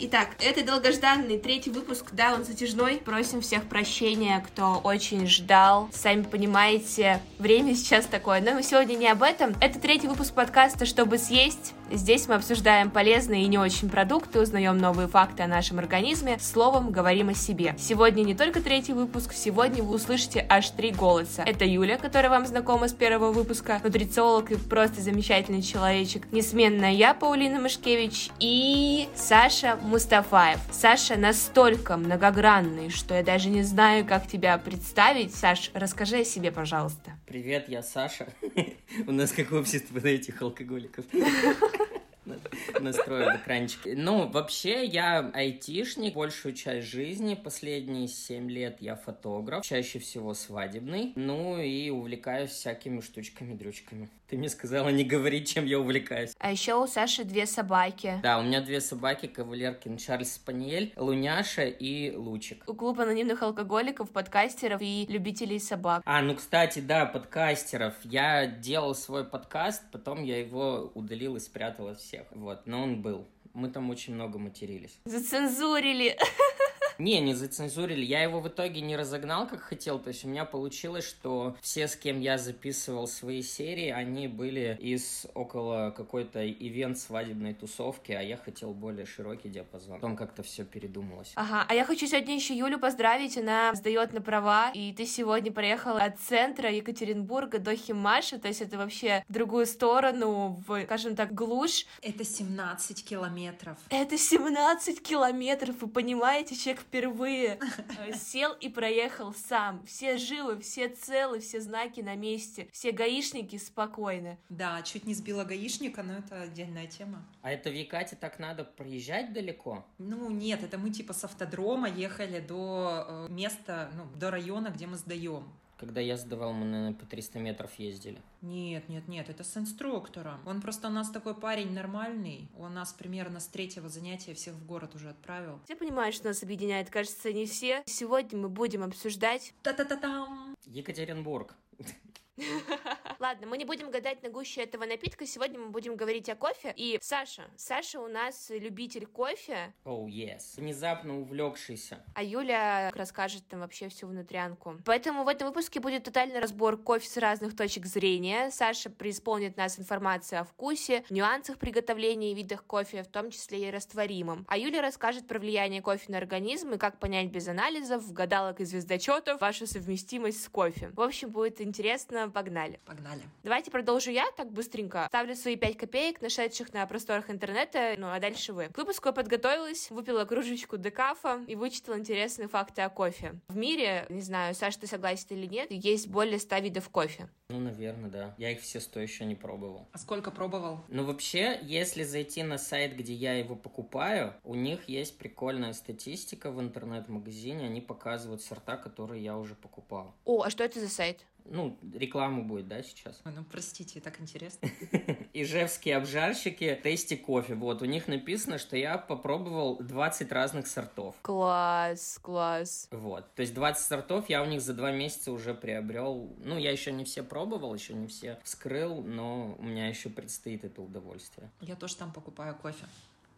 Итак, это долгожданный третий выпуск, да, он затяжной. Просим всех прощения, кто очень ждал. Сами понимаете, время сейчас такое, но мы сегодня не об этом. Это третий выпуск подкаста «Чтобы съесть». Здесь мы обсуждаем полезные и не очень продукты, узнаем новые факты о нашем организме, словом, говорим о себе. Сегодня не только третий выпуск, сегодня вы услышите аж три голоса. Это Юля, которая вам знакома с первого выпуска, нутрициолог и просто замечательный человечек. Несменная я, Паулина Мышкевич, и Саша Мустафаев. Саша настолько многогранный, что я даже не знаю, как тебя представить. Саш, расскажи о себе, пожалуйста. Привет, я Саша. У нас как общество этих алкоголиков настроил экранчик. Ну, вообще, я айтишник большую часть жизни. Последние семь лет я фотограф, чаще всего свадебный. Ну, и увлекаюсь всякими штучками-дрючками. Ты мне сказала не говорить, чем я увлекаюсь. А еще у Саши две собаки. Да, у меня две собаки, кавалеркин Чарльз Спаниель, Луняша и Лучик. У клуба анонимных алкоголиков, подкастеров и любителей собак. А, ну, кстати, да, подкастеров. Я делал свой подкаст, потом я его удалил и спрятал от всех. Вот, но он был. Мы там очень много матерились. Зацензурили. Не, не зацензурили. Я его в итоге не разогнал, как хотел. То есть у меня получилось, что все, с кем я записывал свои серии, они были из около какой-то ивент свадебной тусовки, а я хотел более широкий диапазон. Потом как-то все передумалось. Ага, а я хочу сегодня еще Юлю поздравить. Она сдает на права, и ты сегодня проехала от центра Екатеринбурга до Химаша, то есть это вообще в другую сторону, в, скажем так, глушь. Это 17 километров. Это 17 километров, вы понимаете, человек впервые э, сел и проехал сам. Все живы, все целы, все знаки на месте, все гаишники спокойны. Да, чуть не сбила гаишника, но это отдельная тема. А это в Якате так надо проезжать далеко? Ну, нет, это мы типа с автодрома ехали до э, места, ну, до района, где мы сдаем. Когда я сдавал, мы, наверное, по 300 метров ездили. Нет, нет, нет, это с инструктором. Он просто у нас такой парень нормальный. Он нас примерно с третьего занятия всех в город уже отправил. Все понимают, что нас объединяет, кажется, не все. Сегодня мы будем обсуждать... Та-та-та-там! Екатеринбург. Ладно, мы не будем гадать на гуще этого напитка. Сегодня мы будем говорить о кофе. И Саша, Саша у нас любитель кофе. Oh, yes. Внезапно увлекшийся. А Юля расскажет там вообще всю внутрянку. Поэтому в этом выпуске будет тотальный разбор кофе с разных точек зрения. Саша преисполнит нас информацией о вкусе, нюансах приготовления и видах кофе, в том числе и растворимом. А Юля расскажет про влияние кофе на организм и как понять без анализов, гадалок и звездочетов вашу совместимость с кофе. В общем, будет интересно. Погнали. Погнали. Давайте продолжу я так быстренько. Ставлю свои 5 копеек, нашедших на просторах интернета, ну а дальше вы. К выпуску я подготовилась, выпила кружечку декафа и вычитала интересные факты о кофе. В мире, не знаю, Саша, ты согласен или нет, есть более 100 видов кофе. Ну, наверное, да. Я их все сто еще не пробовал. А сколько пробовал? Ну, вообще, если зайти на сайт, где я его покупаю, у них есть прикольная статистика в интернет-магазине. Они показывают сорта, которые я уже покупал. О, а что это за сайт? Ну, реклама будет, да, сейчас? Ой, ну, простите, так интересно. Ижевские обжарщики Тести кофе. Вот, у них написано, что я попробовал 20 разных сортов. Класс, класс. Вот, то есть 20 сортов я у них за два месяца уже приобрел. Ну, я еще не все пробовал, еще не все вскрыл, но у меня еще предстоит это удовольствие. Я тоже там покупаю кофе.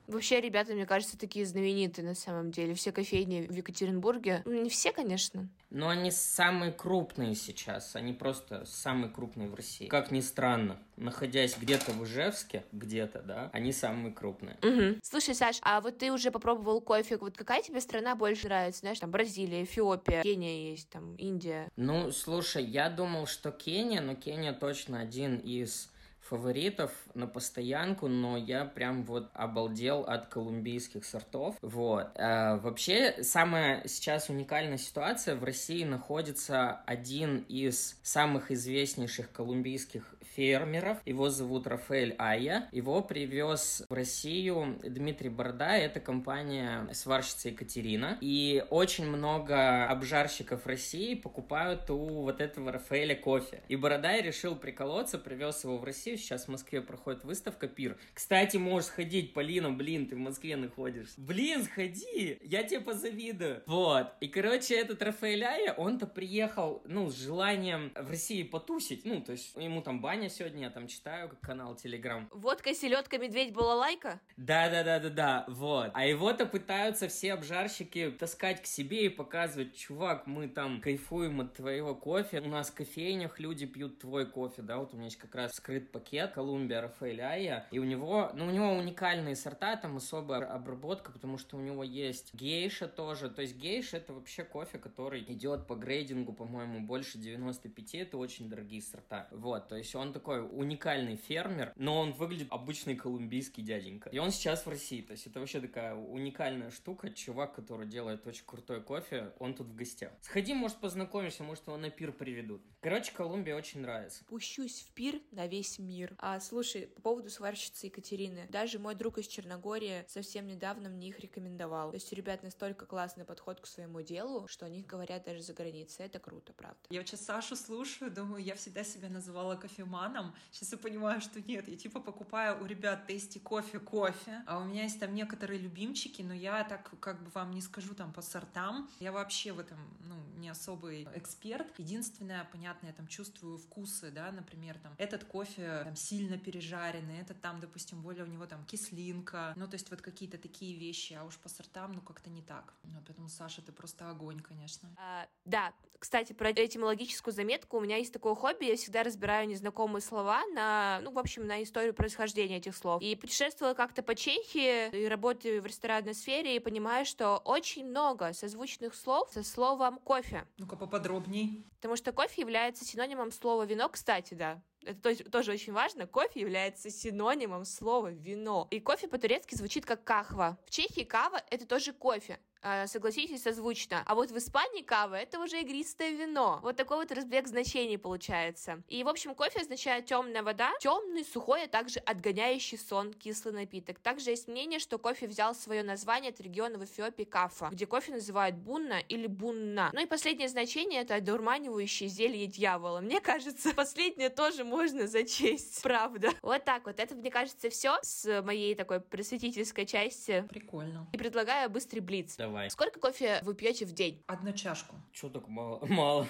Вообще, ребята, мне кажется, такие знаменитые на самом деле. Все кофейни в Екатеринбурге. Ну, не все, конечно. Но они самые крупные сейчас. Они просто самые крупные в России. Как ни странно, находясь где-то в Ижевске, где-то, да, они самые крупные. Угу. Слушай, Саш, а вот ты уже попробовал кофе. Вот какая тебе страна больше нравится? Знаешь, там Бразилия, Эфиопия, Кения есть, там Индия. Ну, слушай, я думал, что Кения, но Кения точно один из фаворитов на постоянку, но я прям вот обалдел от колумбийских сортов. Вот. А, вообще, самая сейчас уникальная ситуация. В России находится один из самых известнейших колумбийских фермеров. Его зовут Рафаэль Ая. Его привез в Россию Дмитрий Борда. Это компания сварщица Екатерина. И очень много обжарщиков России покупают у вот этого Рафаэля кофе. И Бородай решил приколоться, привез его в Россию Россию. Сейчас в Москве проходит выставка Пир. Кстати, можешь сходить, Полина, блин, ты в Москве находишься. Блин, сходи, я тебе позавидую. Вот. И, короче, этот Рафаэляя, он-то приехал, ну, с желанием в России потусить. Ну, то есть ему там баня сегодня, я там читаю, как канал Телеграм. Водка, селедка, медведь, балалайка? Да-да-да-да-да, вот. А его-то пытаются все обжарщики таскать к себе и показывать, чувак, мы там кайфуем от твоего кофе. У нас в кофейнях люди пьют твой кофе, да, вот у меня есть как раз скрыт пакет Колумбия Рафаэль Айя, и у него, ну, у него уникальные сорта, там особая обработка, потому что у него есть гейша тоже, то есть гейша это вообще кофе, который идет по грейдингу, по-моему, больше 95, это очень дорогие сорта. Вот, то есть он такой уникальный фермер, но он выглядит обычный колумбийский дяденька. И он сейчас в России, то есть это вообще такая уникальная штука, чувак, который делает очень крутой кофе, он тут в гостях. Сходи, может, познакомишься, может, его на пир приведут. Короче, Колумбия очень нравится. Пущусь в пир на весь мир. А, слушай, по поводу сварщицы Екатерины. Даже мой друг из Черногории совсем недавно мне их рекомендовал. То есть у ребят настолько классный подход к своему делу, что о них говорят даже за границей. Это круто, правда. Я сейчас Сашу слушаю, думаю, я всегда себя называла кофеманом. Сейчас я понимаю, что нет. Я типа покупаю у ребят тести кофе, кофе. А у меня есть там некоторые любимчики, но я так как бы вам не скажу там по сортам. Я вообще в этом, ну, не особый эксперт. Единственное, понятно, я там чувствую вкусы, да, например, там, этот кофе там, сильно пережаренный, этот там, допустим, более у него там кислинка, ну, то есть вот какие-то такие вещи, а уж по сортам, ну, как-то не так. Ну, поэтому, Саша, ты просто огонь, конечно. А, да, кстати, про этимологическую заметку, у меня есть такое хобби, я всегда разбираю незнакомые слова на, ну, в общем, на историю происхождения этих слов. И путешествовала как-то по Чехии, и работаю в ресторанной сфере, и понимаю, что очень много созвучных слов со словом кофе. Ну-ка поподробней. Потому что кофе является синонимом слова вино, кстати, да. Это тоже, очень важно. Кофе является синонимом слова вино. И кофе по-турецки звучит как кахва. В Чехии кава — это тоже кофе. А, согласитесь, созвучно. А вот в Испании кава — это уже игристое вино. Вот такой вот разбег значений получается. И, в общем, кофе означает темная вода, темный, сухой, а также отгоняющий сон, кислый напиток. Также есть мнение, что кофе взял свое название от региона в Эфиопии Кафа, где кофе называют бунна или бунна. Ну и последнее значение — это одурманивающее зелье дьявола. Мне кажется, последнее тоже можно зачесть, правда. Вот так вот. Это, мне кажется, все с моей такой просветительской части. Прикольно. И предлагаю быстрый блиц. Давай. Сколько кофе вы пьете в день? Одну чашку. Чё так мало? Мало.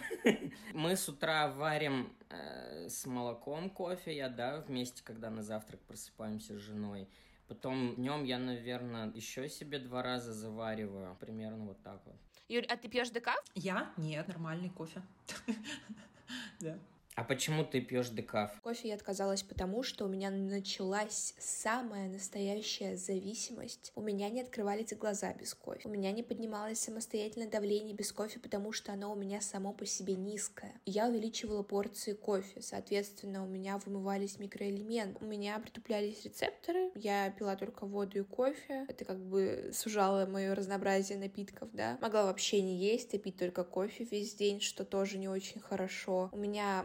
Мы с утра варим э, с молоком кофе, я, да, вместе, когда на завтрак просыпаемся с женой. Потом днем я, наверное, еще себе два раза завариваю. Примерно вот так вот. Юль, а ты пьешь декаф? Я? Нет, нормальный кофе. Да. А почему ты пьешь декаф? Кофе я отказалась потому, что у меня началась самая настоящая зависимость. У меня не открывались глаза без кофе. У меня не поднималось самостоятельное давление без кофе, потому что оно у меня само по себе низкое. Я увеличивала порции кофе, соответственно, у меня вымывались микроэлементы. У меня притуплялись рецепторы. Я пила только воду и кофе. Это как бы сужало мое разнообразие напитков, да. Могла вообще не есть, и пить только кофе весь день, что тоже не очень хорошо. У меня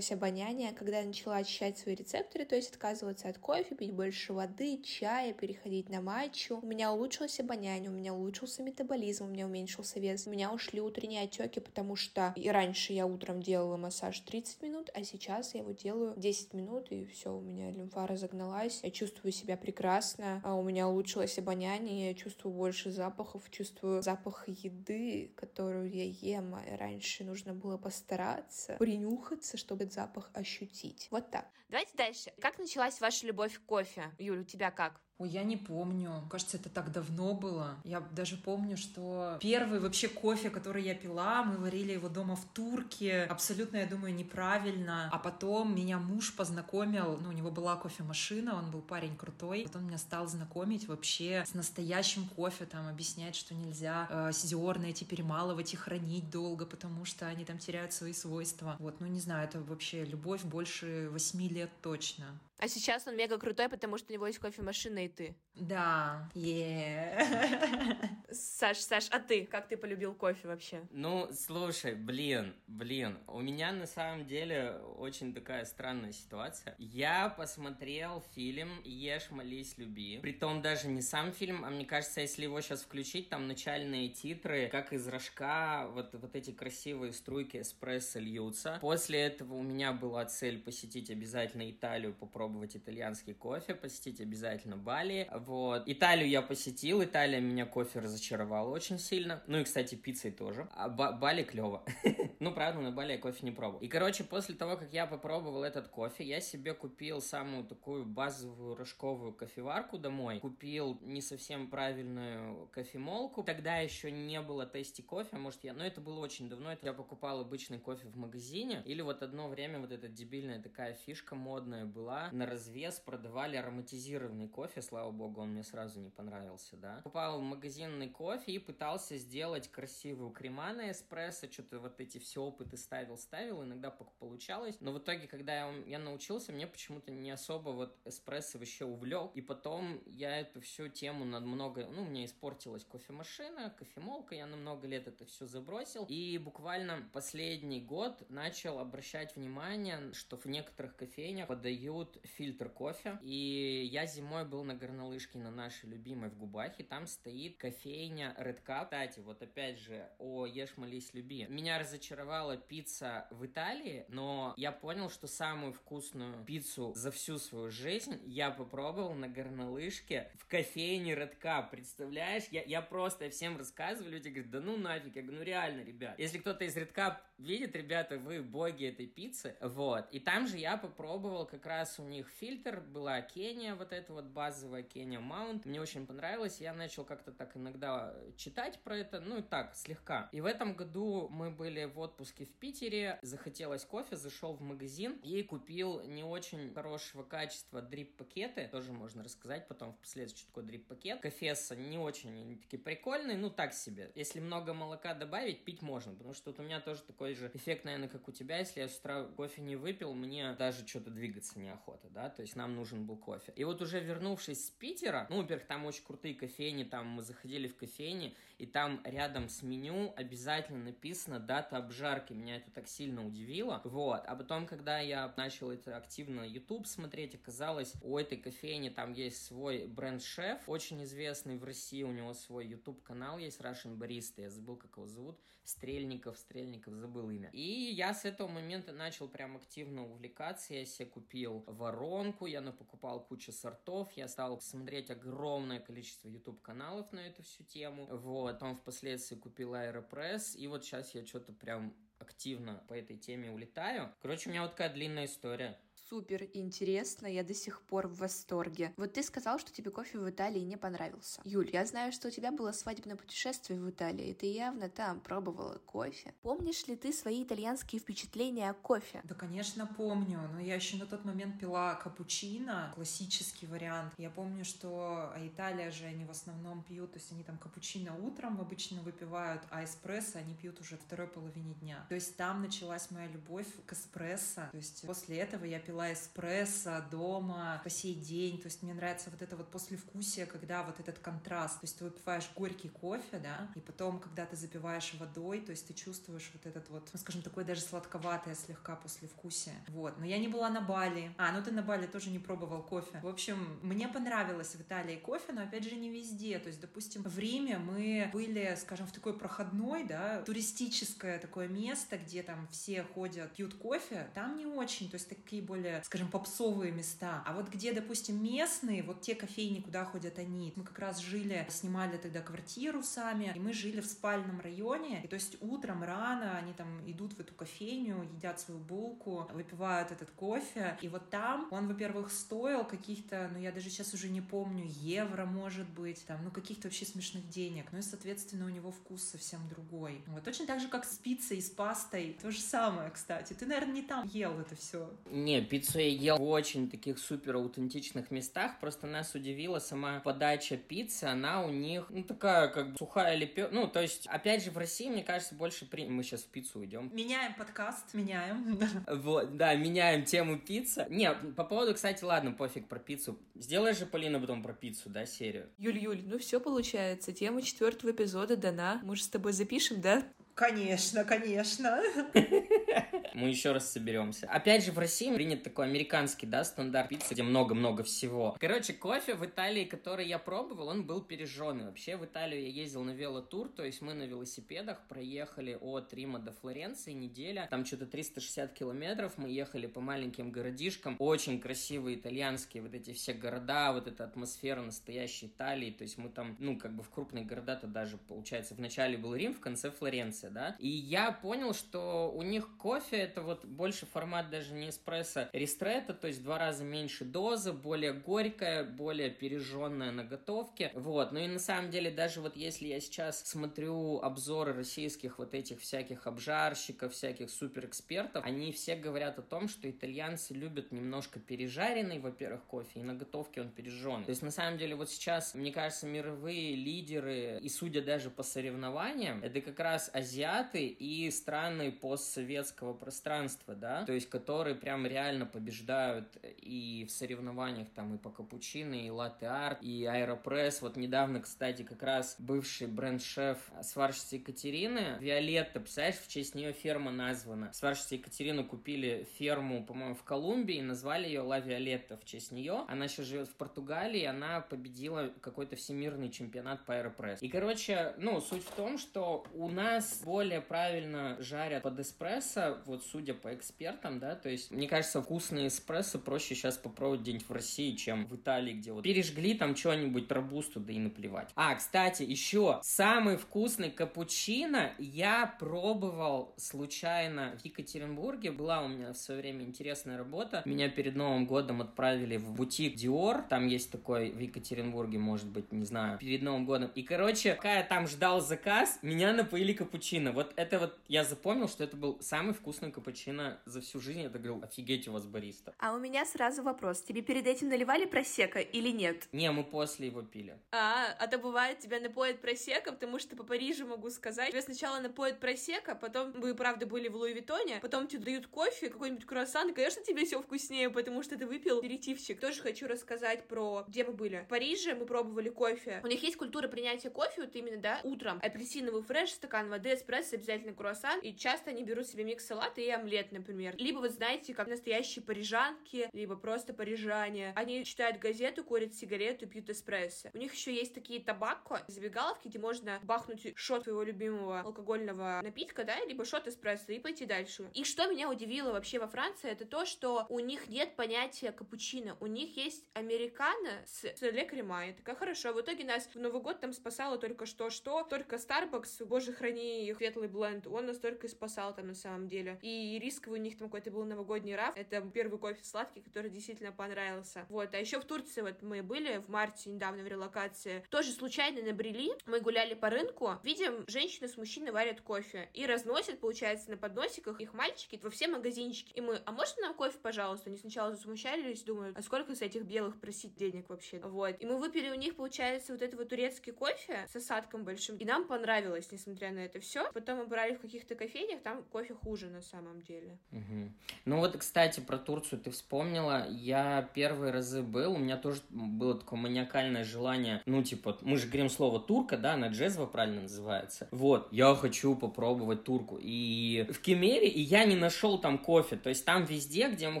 обоняние, когда я начала очищать свои рецепторы, то есть отказываться от кофе, пить больше воды, чая, переходить на матчу. У меня улучшилось обоняние, у меня улучшился метаболизм, у меня уменьшился вес. У меня ушли утренние отеки, потому что и раньше я утром делала массаж 30 минут, а сейчас я его делаю 10 минут, и все, у меня лимфа разогналась, я чувствую себя прекрасно, а у меня улучшилось обоняние, я чувствую больше запахов, чувствую запах еды, которую я ем, а раньше нужно было постараться, принюхаться, чтобы запах ощутить. Вот так. Давайте дальше. Как началась ваша любовь к кофе? Юля, у тебя как? Ой, я не помню. Кажется, это так давно было. Я даже помню, что первый вообще кофе, который я пила, мы варили его дома в турке. Абсолютно, я думаю, неправильно. А потом меня муж познакомил, ну, у него была кофемашина, он был парень крутой. Он меня стал знакомить вообще с настоящим кофе, там, объяснять, что нельзя э, зерна эти перемалывать и хранить долго, потому что они там теряют свои свойства. Вот, ну, не знаю, это вообще любовь больше восьми лет точно. А сейчас он мега крутой, потому что у него есть кофемашина и ты. Да, yeah. Саш, Саш, а ты? Как ты полюбил кофе вообще? Ну, слушай, блин, блин, у меня на самом деле очень такая странная ситуация. Я посмотрел фильм «Ешь, молись, люби». Притом даже не сам фильм, а мне кажется, если его сейчас включить, там начальные титры, как из рожка вот, вот эти красивые струйки эспрессо льются. После этого у меня была цель посетить обязательно Италию, попробовать попробовать итальянский кофе, посетить обязательно Бали. Вот. Италию я посетил, Италия меня кофе разочаровала очень сильно. Ну и, кстати, пиццей тоже. А Бали клево. ну, правда, на Бали я кофе не пробовал. И, короче, после того, как я попробовал этот кофе, я себе купил самую такую базовую рожковую кофеварку домой. Купил не совсем правильную кофемолку. Тогда еще не было тести кофе, может я... Но это было очень давно. Это я покупал обычный кофе в магазине. Или вот одно время вот эта дебильная такая фишка модная была. На развес продавали ароматизированный кофе. Слава богу, он мне сразу не понравился, да. Покупал магазинный кофе и пытался сделать красивую крема на эспрессо. Что-то вот эти все опыты ставил, ставил. Иногда получалось. Но в итоге, когда я, я научился, мне почему-то не особо вот эспрессо вообще увлек. И потом я эту всю тему над много... Ну, у меня испортилась кофемашина, кофемолка. Я на много лет это все забросил. И буквально последний год начал обращать внимание, что в некоторых кофейнях подают фильтр кофе. И я зимой был на горнолыжке на нашей любимой в Губахе. Там стоит кофейня Red Cup. Кстати, вот опять же, о Ешь, молись, люби. Меня разочаровала пицца в Италии, но я понял, что самую вкусную пиццу за всю свою жизнь я попробовал на горнолыжке в кофейне Red Cup. Представляешь? Я, я просто всем рассказываю, люди говорят, да ну нафиг. Я говорю, ну реально, ребят. Если кто-то из Red Cup видит, ребята, вы боги этой пиццы. Вот. И там же я попробовал как раз у них фильтр, была Кения, вот эта вот базовая Кения Маунт. Мне очень понравилось, я начал как-то так иногда читать про это, ну и так, слегка. И в этом году мы были в отпуске в Питере, захотелось кофе, зашел в магазин и купил не очень хорошего качества дрип-пакеты, тоже можно рассказать потом впоследствии, что такое дрип-пакет. Кофеса не очень они такие прикольные, ну так себе. Если много молока добавить, пить можно, потому что вот у меня тоже такой же эффект, наверное, как у тебя, если я с утра кофе не выпил, мне даже что-то двигаться неохота, да, то есть нам нужен был кофе. И вот уже вернувшись с Питера, ну, во-первых, там очень крутые кофейни, там мы заходили в кофейни, и там рядом с меню обязательно написано дата обжарки. Меня это так сильно удивило. Вот. А потом, когда я начал это активно YouTube смотреть, оказалось, у этой кофейни там есть свой бренд-шеф, очень известный в России, у него свой YouTube канал есть, Russian Barista, я забыл, как его зовут, Стрельников, Стрельников, забыл имя. И я с этого момента начал прям активно увлекаться, я себе купил воронку, я покупал кучу сортов, я стал смотреть огромное количество YouTube каналов на эту всю тему, вот, потом впоследствии купил Aeropress, и вот сейчас я что-то прям активно по этой теме улетаю. Короче, у меня вот такая длинная история супер интересно, я до сих пор в восторге. Вот ты сказал, что тебе кофе в Италии не понравился. Юль, я знаю, что у тебя было свадебное путешествие в Италии, и ты явно там пробовала кофе. Помнишь ли ты свои итальянские впечатления о кофе? Да, конечно, помню, но я еще на тот момент пила капучино, классический вариант. Я помню, что а Италия же они в основном пьют, то есть они там капучино утром обычно выпивают, а эспрессо они пьют уже второй половине дня. То есть там началась моя любовь к эспрессо. То есть после этого я пила пила эспрессо дома по сей день. То есть мне нравится вот это вот послевкусие, когда вот этот контраст. То есть ты выпиваешь горький кофе, да, и потом, когда ты запиваешь водой, то есть ты чувствуешь вот этот вот, ну, скажем, такое даже сладковатое слегка послевкусие. Вот. Но я не была на Бали. А, ну ты на Бали тоже не пробовал кофе. В общем, мне понравилось в Италии кофе, но опять же не везде. То есть, допустим, в Риме мы были, скажем, в такой проходной, да, туристическое такое место, где там все ходят, пьют кофе. Там не очень, то есть такие более более, скажем, попсовые места. А вот где, допустим, местные, вот те кофейни, куда ходят они, мы как раз жили, снимали тогда квартиру сами, и мы жили в спальном районе, и то есть утром рано они там идут в эту кофейню, едят свою булку, выпивают этот кофе, и вот там он, во-первых, стоил каких-то, ну я даже сейчас уже не помню, евро, может быть, там, ну каких-то вообще смешных денег, ну и, соответственно, у него вкус совсем другой. Вот точно так же, как с пиццей с пастой, то же самое, кстати. Ты, наверное, не там ел это все. Не, пиццу я ел в очень таких супер аутентичных местах. Просто нас удивила сама подача пиццы. Она у них, ну, такая, как бы, сухая лепешка. Ну, то есть, опять же, в России, мне кажется, больше при... Мы сейчас в пиццу идем. Меняем подкаст, меняем. Вот, да, меняем тему пицца. Не, по поводу, кстати, ладно, пофиг про пиццу. Сделаешь же, Полина, потом про пиццу, да, серию? Юль-Юль, ну все получается. Тема четвертого эпизода дана. Мы же с тобой запишем, да? Конечно, конечно. мы еще раз соберемся. Опять же, в России принят такой американский, да, стандарт пиццы, где много-много всего. Короче, кофе в Италии, который я пробовал, он был пережженный. Вообще, в Италию я ездил на велотур, то есть мы на велосипедах проехали от Рима до Флоренции неделя. Там что-то 360 километров. Мы ехали по маленьким городишкам. Очень красивые итальянские вот эти все города, вот эта атмосфера настоящей Италии. То есть мы там, ну, как бы в крупные города-то даже, получается, в начале был Рим, в конце Флоренция, да. И я понял, что у них кофе это вот больше формат даже не эспрессо, ристрета, то есть два раза меньше дозы, более горькая, более пережженная на готовке. Вот. Ну и на самом деле даже вот если я сейчас смотрю обзоры российских вот этих всяких обжарщиков, всяких суперэкспертов, они все говорят о том, что итальянцы любят немножко пережаренный, во-первых, кофе, и на готовке он пережженный. То есть на самом деле вот сейчас, мне кажется, мировые лидеры, и судя даже по соревнованиям, это как раз азиаты и страны постсоветского пространства, да, то есть которые прям реально побеждают и в соревнованиях там и по капучино, и латте-арт, и аэропресс. Вот недавно, кстати, как раз бывший бренд-шеф сварщицы Екатерины, Виолетта, представляешь, в честь нее ферма названа. Сварщица Екатерину купили ферму, по-моему, в Колумбии, и назвали ее Ла Виолетта в честь нее. Она сейчас живет в Португалии, она победила какой-то всемирный чемпионат по аэропресс. И, короче, ну, суть в том, что у нас более правильно жарят под эспрессо, вот судя по экспертам, да, то есть, мне кажется, вкусные эспрессо проще сейчас попробовать где-нибудь в России, чем в Италии, где вот пережгли там что-нибудь робусту, да и наплевать. А, кстати, еще самый вкусный капучино я пробовал случайно в Екатеринбурге. Была у меня в свое время интересная работа. Меня перед Новым годом отправили в бутик Dior. Там есть такой в Екатеринбурге, может быть, не знаю, перед Новым годом. И, короче, пока я там ждал заказ, меня напоили капучино. Вот это вот я запомнил, что это был самый вкусный капучино за всю жизнь. Я так говорил, офигеть у вас бариста. А у меня сразу вопрос. Тебе перед этим наливали просека или нет? Не, мы после его пили. А, а то бывает, тебя напоят просеком, потому что по Парижу могу сказать. Тебя сначала напоят просека, потом вы, правда, были в Луи Виттоне, потом тебе дают кофе, какой-нибудь круассан, и, конечно, тебе все вкуснее, потому что ты выпил аперитивчик. Тоже хочу рассказать про... Где мы были? В Париже мы пробовали кофе. У них есть культура принятия кофе, вот именно, да, утром. Апельсиновый фреш, стакан воды, эспрессо, обязательно круассан, и часто они берут себе микс салата и омлет, например. Либо, вы знаете, как настоящие парижанки, либо просто парижане. Они читают газету, курят сигарету, пьют эспрессо. У них еще есть такие табако, забегаловки, где можно бахнуть шот своего любимого алкогольного напитка, да, либо шот эспрессо и пойти дальше. И что меня удивило вообще во Франции, это то, что у них нет понятия капучино. У них есть американо с, с ле. Я такая, хорошо. В итоге нас в Новый год там спасало только что-что, только Starbucks, боже, храни их светлый бленд, он нас только и спасал там на самом деле. И рисковый у них там какой-то был новогодний раф. Это первый кофе сладкий, который действительно понравился. Вот. А еще в Турции вот мы были в марте недавно в релокации. Тоже случайно набрели. Мы гуляли по рынку. Видим, женщины с мужчиной варят кофе. И разносят, получается, на подносиках их мальчики во все магазинчики. И мы, а можно нам кофе, пожалуйста? Они сначала засмущались, думают, а сколько с этих белых просить денег вообще? Вот. И мы выпили у них, получается, вот этого турецкий кофе с осадком большим. И нам понравилось, несмотря на это все. Потом мы брали в каких-то кофейнях, там кофе хуже на самом деле. Угу. Ну вот, кстати, про Турцию ты вспомнила. Я первые разы был, у меня тоже было такое маниакальное желание, ну, типа, мы же говорим слово турка, да, она джезва правильно называется. Вот, я хочу попробовать турку. И в Кемере, и я не нашел там кофе. То есть там везде, где мы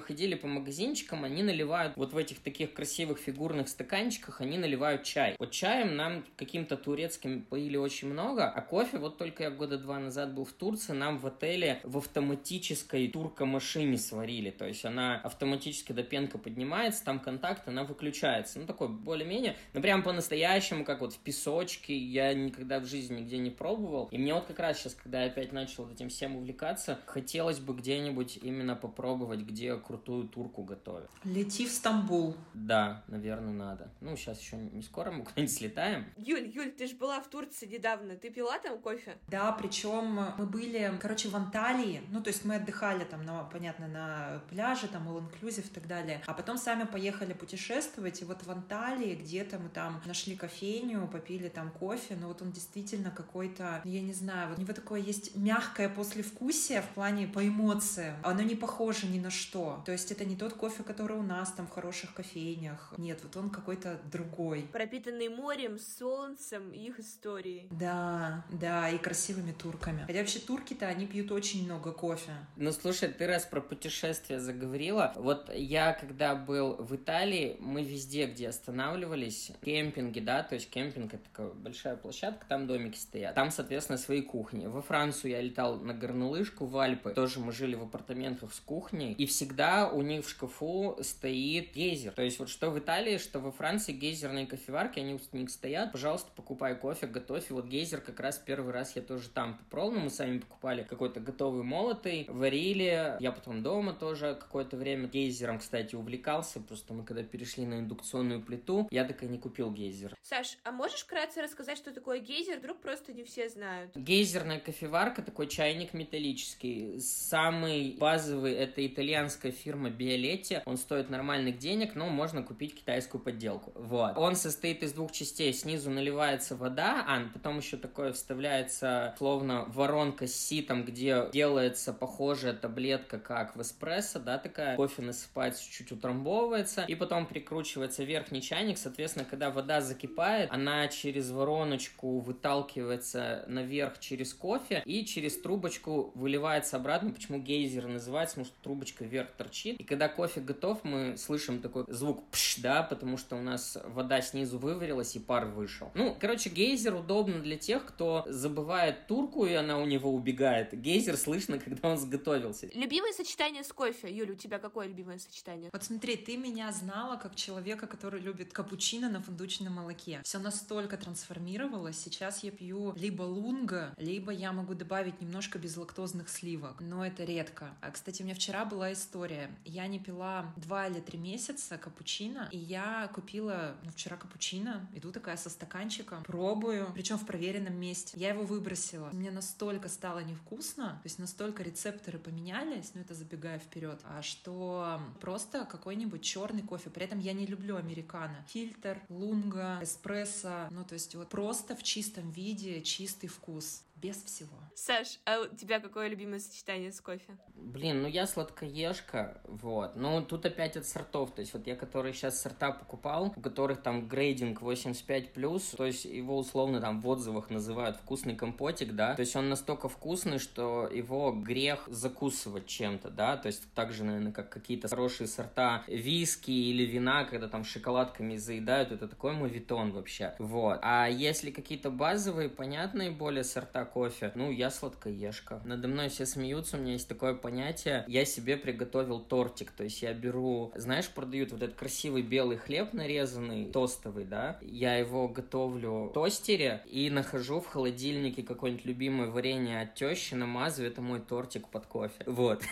ходили по магазинчикам, они наливают вот в этих таких красивых фигурных стаканчиках, они наливают чай. Вот чаем нам каким-то турецким поили очень много, а кофе, вот только я года два назад был в Турции, нам в отеле в автоматической туркомашине сварили. То есть она автоматически до пенка поднимается, там контакт, она выключается. Ну, такой более-менее, ну, прям по-настоящему, как вот в песочке, я никогда в жизни нигде не пробовал. И мне вот как раз сейчас, когда я опять начал этим всем увлекаться, хотелось бы где-нибудь именно попробовать, где крутую турку готовят. Лети в Стамбул. Да, наверное, надо. Ну, сейчас еще не скоро мы куда-нибудь слетаем. Юль, Юль, ты же была в Турции недавно. Ты пила там кофе? Да, причем мы были, короче, в Анталии. Ну, то есть мы отдыхали там, на, понятно, на пляже, там, all inclusive и так далее. А потом сами поехали путешествовать. И вот в Анталии где-то мы там нашли кофейню, попили там кофе. Но вот он действительно какой-то, я не знаю, вот у него такое есть мягкое послевкусие в плане по эмоциям. Оно не похоже ни на что. То есть это не тот кофе, который у нас там в хороших кофейнях. Нет, вот он какой-то другой. Пропитанный морем, солнцем и их историей. Да, да, и красивыми турками. Хотя вообще турки-то, они пьют очень много кофе. Кофе. Ну, слушай, ты раз про путешествия заговорила. Вот я, когда был в Италии, мы везде, где останавливались, кемпинги, да, то есть кемпинг — это такая большая площадка, там домики стоят. Там, соответственно, свои кухни. Во Францию я летал на горнолыжку в Альпы. Тоже мы жили в апартаментах с кухней. И всегда у них в шкафу стоит гейзер. То есть вот что в Италии, что во Франции гейзерные кофеварки, они у них стоят. Пожалуйста, покупай кофе, готовь. И вот гейзер как раз первый раз я тоже там попробовал. Мы сами покупали какой-то готовый молотый, варили. Я потом дома тоже какое-то время гейзером, кстати, увлекался. Просто мы когда перешли на индукционную плиту, я так и не купил гейзер. Саш, а можешь вкратце рассказать, что такое гейзер? Вдруг просто не все знают. Гейзерная кофеварка, такой чайник металлический. Самый базовый это итальянская фирма Биолетти. Он стоит нормальных денег, но можно купить китайскую подделку. Вот. Он состоит из двух частей. Снизу наливается вода, а потом еще такое вставляется словно воронка с ситом, где делается похожая таблетка, как в эспрессо, да, такая. Кофе насыпается, чуть утрамбовывается, и потом прикручивается верхний чайник. Соответственно, когда вода закипает, она через вороночку выталкивается наверх через кофе и через трубочку выливается обратно. Почему гейзер называется? Потому что трубочка вверх торчит. И когда кофе готов, мы слышим такой звук пш, да, потому что у нас вода снизу выварилась и пар вышел. Ну, короче, гейзер удобно для тех, кто забывает турку, и она у него убегает. Гейзер слышно, когда он сготовился. Любимое сочетание с кофе. Юля, у тебя какое любимое сочетание? Вот смотри, ты меня знала как человека, который любит капучино на фундучном молоке. Все настолько трансформировалось. Сейчас я пью либо лунга, либо я могу добавить немножко безлактозных сливок. Но это редко. А, кстати, у меня вчера была история. Я не пила два или три месяца капучино, и я купила ну, вчера капучино. Иду такая со стаканчиком, пробую, причем в проверенном месте. Я его выбросила. Мне настолько стало невкусно, то есть настолько рецепторы поменялись, ну это забегая вперед, а что просто какой-нибудь черный кофе. При этом я не люблю американо. Фильтр, лунга, эспрессо, ну то есть вот просто в чистом виде, чистый вкус без всего. Саш, а у тебя какое любимое сочетание с кофе? Блин, ну я сладкоежка, вот. Ну тут опять от сортов, то есть вот я, которые сейчас сорта покупал, у которых там грейдинг 85+, то есть его условно там в отзывах называют вкусный компотик, да, то есть он настолько вкусный, что его грех закусывать чем-то, да, то есть так же, наверное, как какие-то хорошие сорта виски или вина, когда там шоколадками заедают, это такой мовитон вообще, вот. А если какие-то базовые, понятные более сорта кофе. Ну, я сладкоежка. Надо мной все смеются, у меня есть такое понятие. Я себе приготовил тортик, то есть я беру, знаешь, продают вот этот красивый белый хлеб нарезанный, тостовый, да? Я его готовлю в тостере и нахожу в холодильнике какое-нибудь любимое варенье от тещи, намазываю, это мой тортик под кофе. Вот.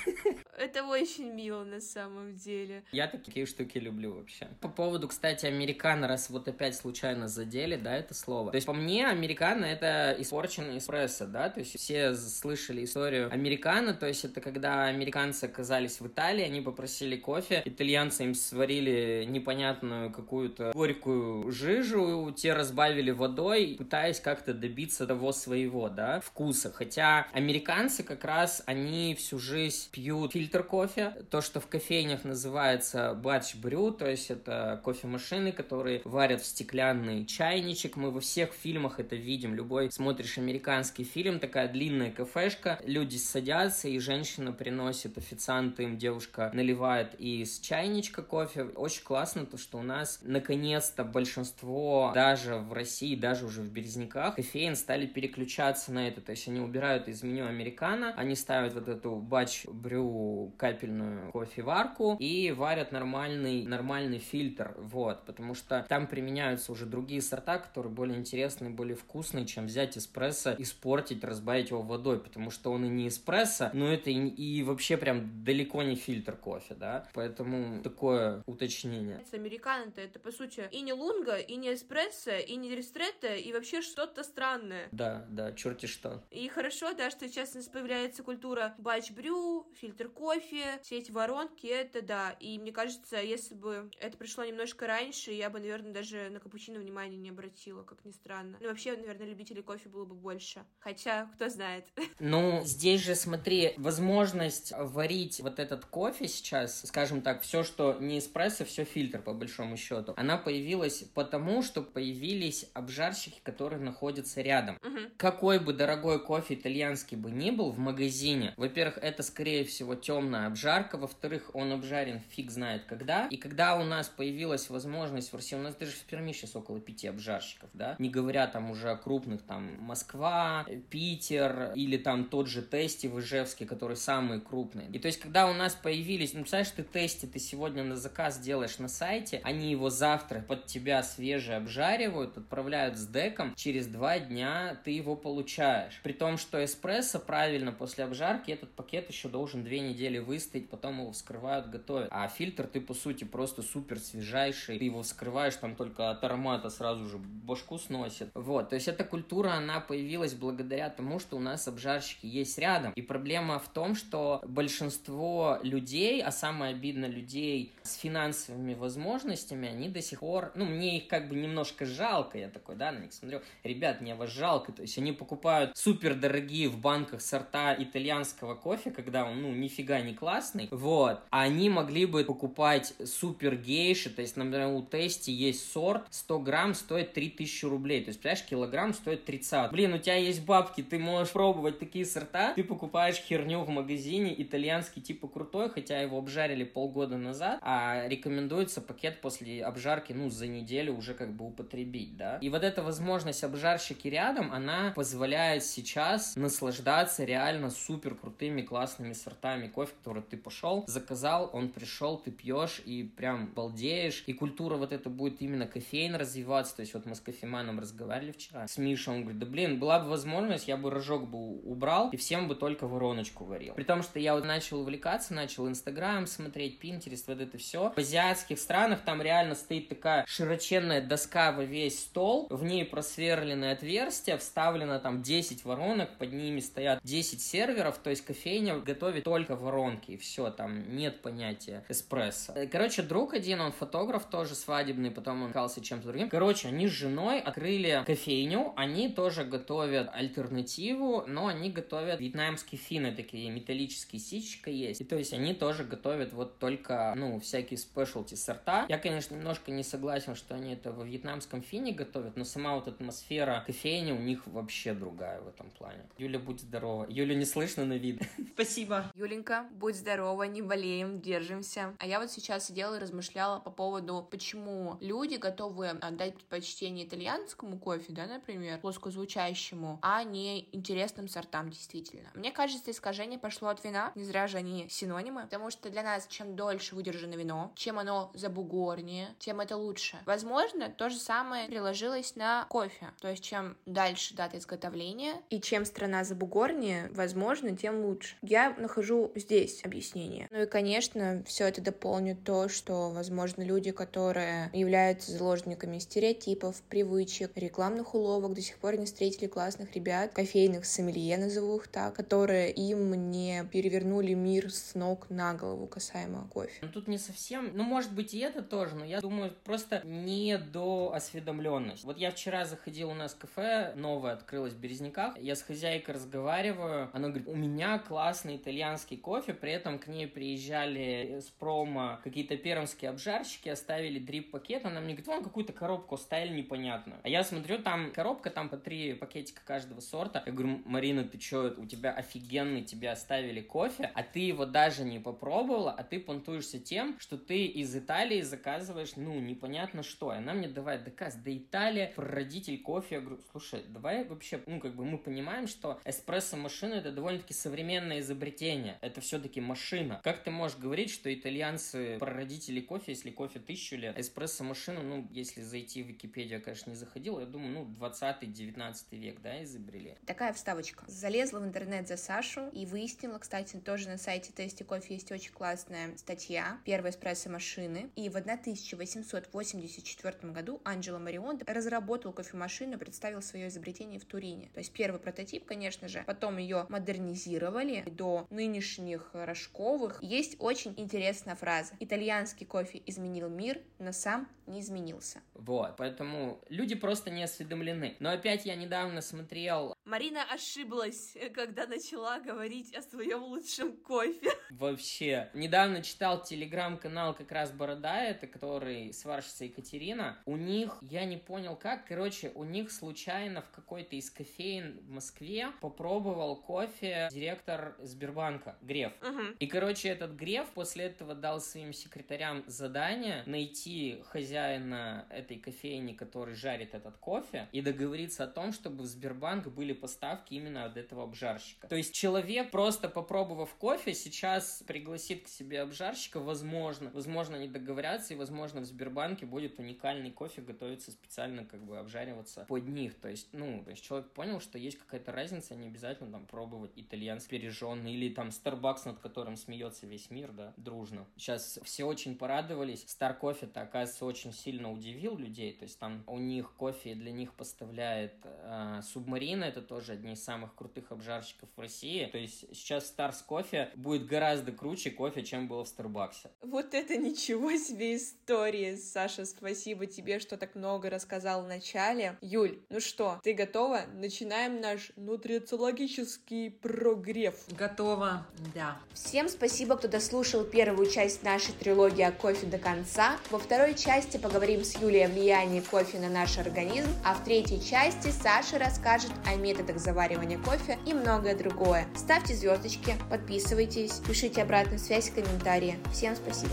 Это очень мило на самом деле. Я такие штуки люблю вообще. По поводу, кстати, американо, раз вот опять случайно задели, да, это слово. То есть по мне, американо это испорченный эспрессо, да, то есть все слышали историю американо, то есть это когда американцы оказались в Италии, они попросили кофе, итальянцы им сварили непонятную какую-то горькую жижу, те разбавили водой, пытаясь как-то добиться того своего, да, вкуса. Хотя американцы как раз, они всю жизнь пьют фильтр кофе, то, что в кофейнях называется батч брю, то есть это кофемашины, которые варят в стеклянный чайничек. Мы во всех фильмах это видим. Любой смотришь американский фильм, такая длинная кафешка, люди садятся, и женщина приносит официанты, им девушка наливает из чайничка кофе. Очень классно то, что у нас наконец-то большинство, даже в России, даже уже в Березняках, кофеин стали переключаться на это. То есть они убирают из меню американо, они ставят вот эту батч брю капельную кофеварку и варят нормальный, нормальный фильтр, вот, потому что там применяются уже другие сорта, которые более интересные, более вкусные, чем взять эспрессо, испортить, разбавить его водой, потому что он и не эспрессо, но это и, и вообще прям далеко не фильтр кофе, да, поэтому такое уточнение. Американо-то это, по сути, и не лунга, и не эспрессо, и не ристретто, и вообще что-то странное. Да, да, черти что. И хорошо, да, что сейчас у нас появляется культура батч-брю, фильтр кофе, все эти воронки, это да. И мне кажется, если бы это пришло немножко раньше, я бы, наверное, даже на капучино внимания не обратила, как ни странно. Ну, вообще, наверное, любителей кофе было бы больше. Хотя, кто знает. Ну, здесь же, смотри, возможность варить вот этот кофе сейчас, скажем так, все, что не эспрессо, все фильтр, по большому счету, она появилась потому, что появились обжарщики, которые находятся рядом. Угу. Какой бы дорогой кофе итальянский бы ни был в магазине, во-первых, это, скорее всего, темная обжарка, во-вторых, он обжарен фиг знает когда, и когда у нас появилась возможность в России, у нас даже в Перми сейчас около пяти обжарщиков, да, не говоря там уже о крупных, там, Москва, Питер или там тот же Тести в Ижевске, которые самые крупные. И то есть, когда у нас появились, ну, представляешь, ты Тести, ты сегодня на заказ делаешь на сайте, они его завтра под тебя свежий обжаривают, отправляют с деком, через два дня ты его получаешь. При том, что эспрессо правильно после обжарки этот пакет еще должен две недели выстоять, потом его вскрывают, готовят. А фильтр ты, по сути, просто супер свежайший, ты его вскрываешь, там только от аромата сразу же башку сносит. Вот, то есть эта культура, она появилась благодаря тому, что у нас обжарщики есть рядом. И проблема в том, что большинство людей, а самое обидно людей с финансовыми возможностями, они до сих пор, ну, мне их как бы немножко жалко, я такой, да, на них смотрю, ребят, мне вас жалко, то есть они покупают супер дорогие в банках сорта итальянского кофе, когда он, ну, нифига не классный, вот, а они могли бы покупать супер гейши, то есть, например, у Тести есть сорт, 100 грамм стоит 3000 рублей, то есть, понимаешь, килограмм стоит 30. Блин, у тебя есть бабки, ты можешь пробовать такие сорта, ты покупаешь херню в магазине, итальянский типа крутой, хотя его обжарили полгода назад, а рекомендуется пакет после обжарки, ну, за неделю уже как бы употребить, да. И вот эта возможность обжарщики рядом, она позволяет сейчас наслаждаться реально супер крутыми классными сортами кофе, который ты пошел, заказал, он пришел, ты пьешь и прям балдеешь. И культура вот это будет именно кофейн развиваться. То есть вот мы с кофеманом разговаривали вчера с Мишей, он говорит, да блин, была бы возможность, я бы рожок бы убрал и всем бы только вороночку варил. При том, что я вот начал увлекаться, начал Инстаграм смотреть, Пинтерест, вот это все. В азиатских странах там реально стоит такая широченная доска во весь стол, в ней просверленное отверстие, вставлено там 10 воронок, под ними стоят 10 серверов, то есть кофейня готовит только воронки, и все, там нет понятия эспрессо. Э, короче, друг один, он фотограф тоже свадебный, потом он кался чем-то другим. Короче, они с женой открыли кофейню, они тоже готовят альтернативу, но они готовят вьетнамские финны, такие металлические сичка есть. И то есть они тоже готовят вот только, ну, всякие спешлти сорта. Я, конечно, немножко не согласен, что они это во вьетнамском фине готовят, но сама вот атмосфера кофейни у них вообще другая в этом плане. Юля, будь здорова. Юлю не слышно на вид. Спасибо. Юленька, будь здорова, не болеем, держимся. А я вот сейчас сидела и размышляла по поводу, почему люди готовы отдать предпочтение итальянскому кофе, да, например, плоскозвучащему, а не интересным сортам, действительно. Мне кажется, искажение пошло от вина, не зря же они синонимы, потому что для нас чем дольше выдержано вино, чем оно забугорнее, тем это лучше. Возможно, то же самое приложилось на кофе, то есть чем дальше дата изготовления и чем страна забугорнее, возможно, тем лучше. Я нахожу здесь объяснение. Ну и, конечно, все это дополнит то, что, возможно, люди, которые являются заложниками стереотипов, привычек, рекламных уловок, до сих пор не встретили классных ребят, кофейных сомелье, назову их так, которые им не перевернули мир с ног на голову касаемо кофе. Ну тут не совсем, ну может быть и это тоже, но я думаю просто не до осведомленности. Вот я вчера заходил у нас кафе, новое открылось в Березняках, я с хозяйкой разговариваю, она говорит, у меня классный итальянский кофе, при этом к ней приезжали с промо какие-то пермские обжарщики, оставили дрип-пакет, она мне говорит, вон какую-то коробку оставили непонятную. А я смотрю, там коробка, там по три пакетика каждого сорта. Я говорю, Марина, ты что, у тебя офигенный, тебе оставили кофе, а ты его даже не попробовала, а ты понтуешься тем, что ты из Италии заказываешь, ну, непонятно что. И она мне давай доказ, да Италия, прародитель кофе. Я говорю, слушай, давай вообще, ну, как бы мы понимаем, что эспрессо-машина это довольно-таки современное изобретение. Это все-таки машина. Как ты можешь говорить, что итальянцы прародители кофе, если кофе тысячу лет, эспрессо-машину, ну, если зайти в Википедию, я, конечно, не заходил, я думаю, ну, 20-19 век, да, изобрели. Такая вставочка. Залезла в интернет за Сашу и выяснила, кстати, тоже на сайте Тести Кофе есть очень классная статья «Первая эспрессо-машины». И в 1884 году Анджело Марион разработал кофемашину и представил свое изобретение в Турине. То есть первый прототип, конечно же, потом ее модернизировали до нынешних рожковых. Есть очень интересная фраза. Итальянский кофе изменил мир, но сам не изменился. Вот, поэтому люди просто не осведомлены. Но опять я недавно смотрел смотрел... Марина ошиблась, когда начала говорить о своем лучшем кофе. Вообще. Недавно читал телеграм-канал как раз Борода, это который сварщица Екатерина. У них, я не понял как, короче, у них случайно в какой-то из кофеин в Москве попробовал кофе директор Сбербанка, Греф. Угу. И, короче, этот Греф после этого дал своим секретарям задание найти хозяина этой кофейни, который жарит этот кофе, и договориться о том, чтобы в Сбербанк были поставки именно от этого обжарщика. То есть человек, просто попробовав кофе, сейчас пригласит к себе обжарщика, возможно, возможно, они договорятся, и, возможно, в Сбербанке будет уникальный кофе готовиться специально, как бы, обжариваться под них. То есть, ну, то есть человек понял, что есть какая-то разница, не обязательно там пробовать итальянский пережженный или там Starbucks, над которым смеется весь мир, да, дружно. Сейчас все очень порадовались. Star Coffee-то, оказывается, очень сильно удивил людей. То есть там у них кофе для них поставляет э, Субмарина, это тоже одни из самых крутых обжарщиков в России. То есть сейчас Stars кофе будет гораздо круче кофе, чем было в Старбаксе. Вот это ничего себе история, Саша, спасибо тебе, что так много рассказал в начале. Юль, ну что, ты готова? Начинаем наш нутрициологический прогрев. Готово, да. Всем спасибо, кто дослушал первую часть нашей трилогии о кофе до конца. Во второй части поговорим с Юлей о влиянии кофе на наш организм, а в третьей части Саша расскажет о методах заваривания кофе и многое другое. Ставьте звездочки, подписывайтесь, пишите обратную связь комментарии. Всем спасибо.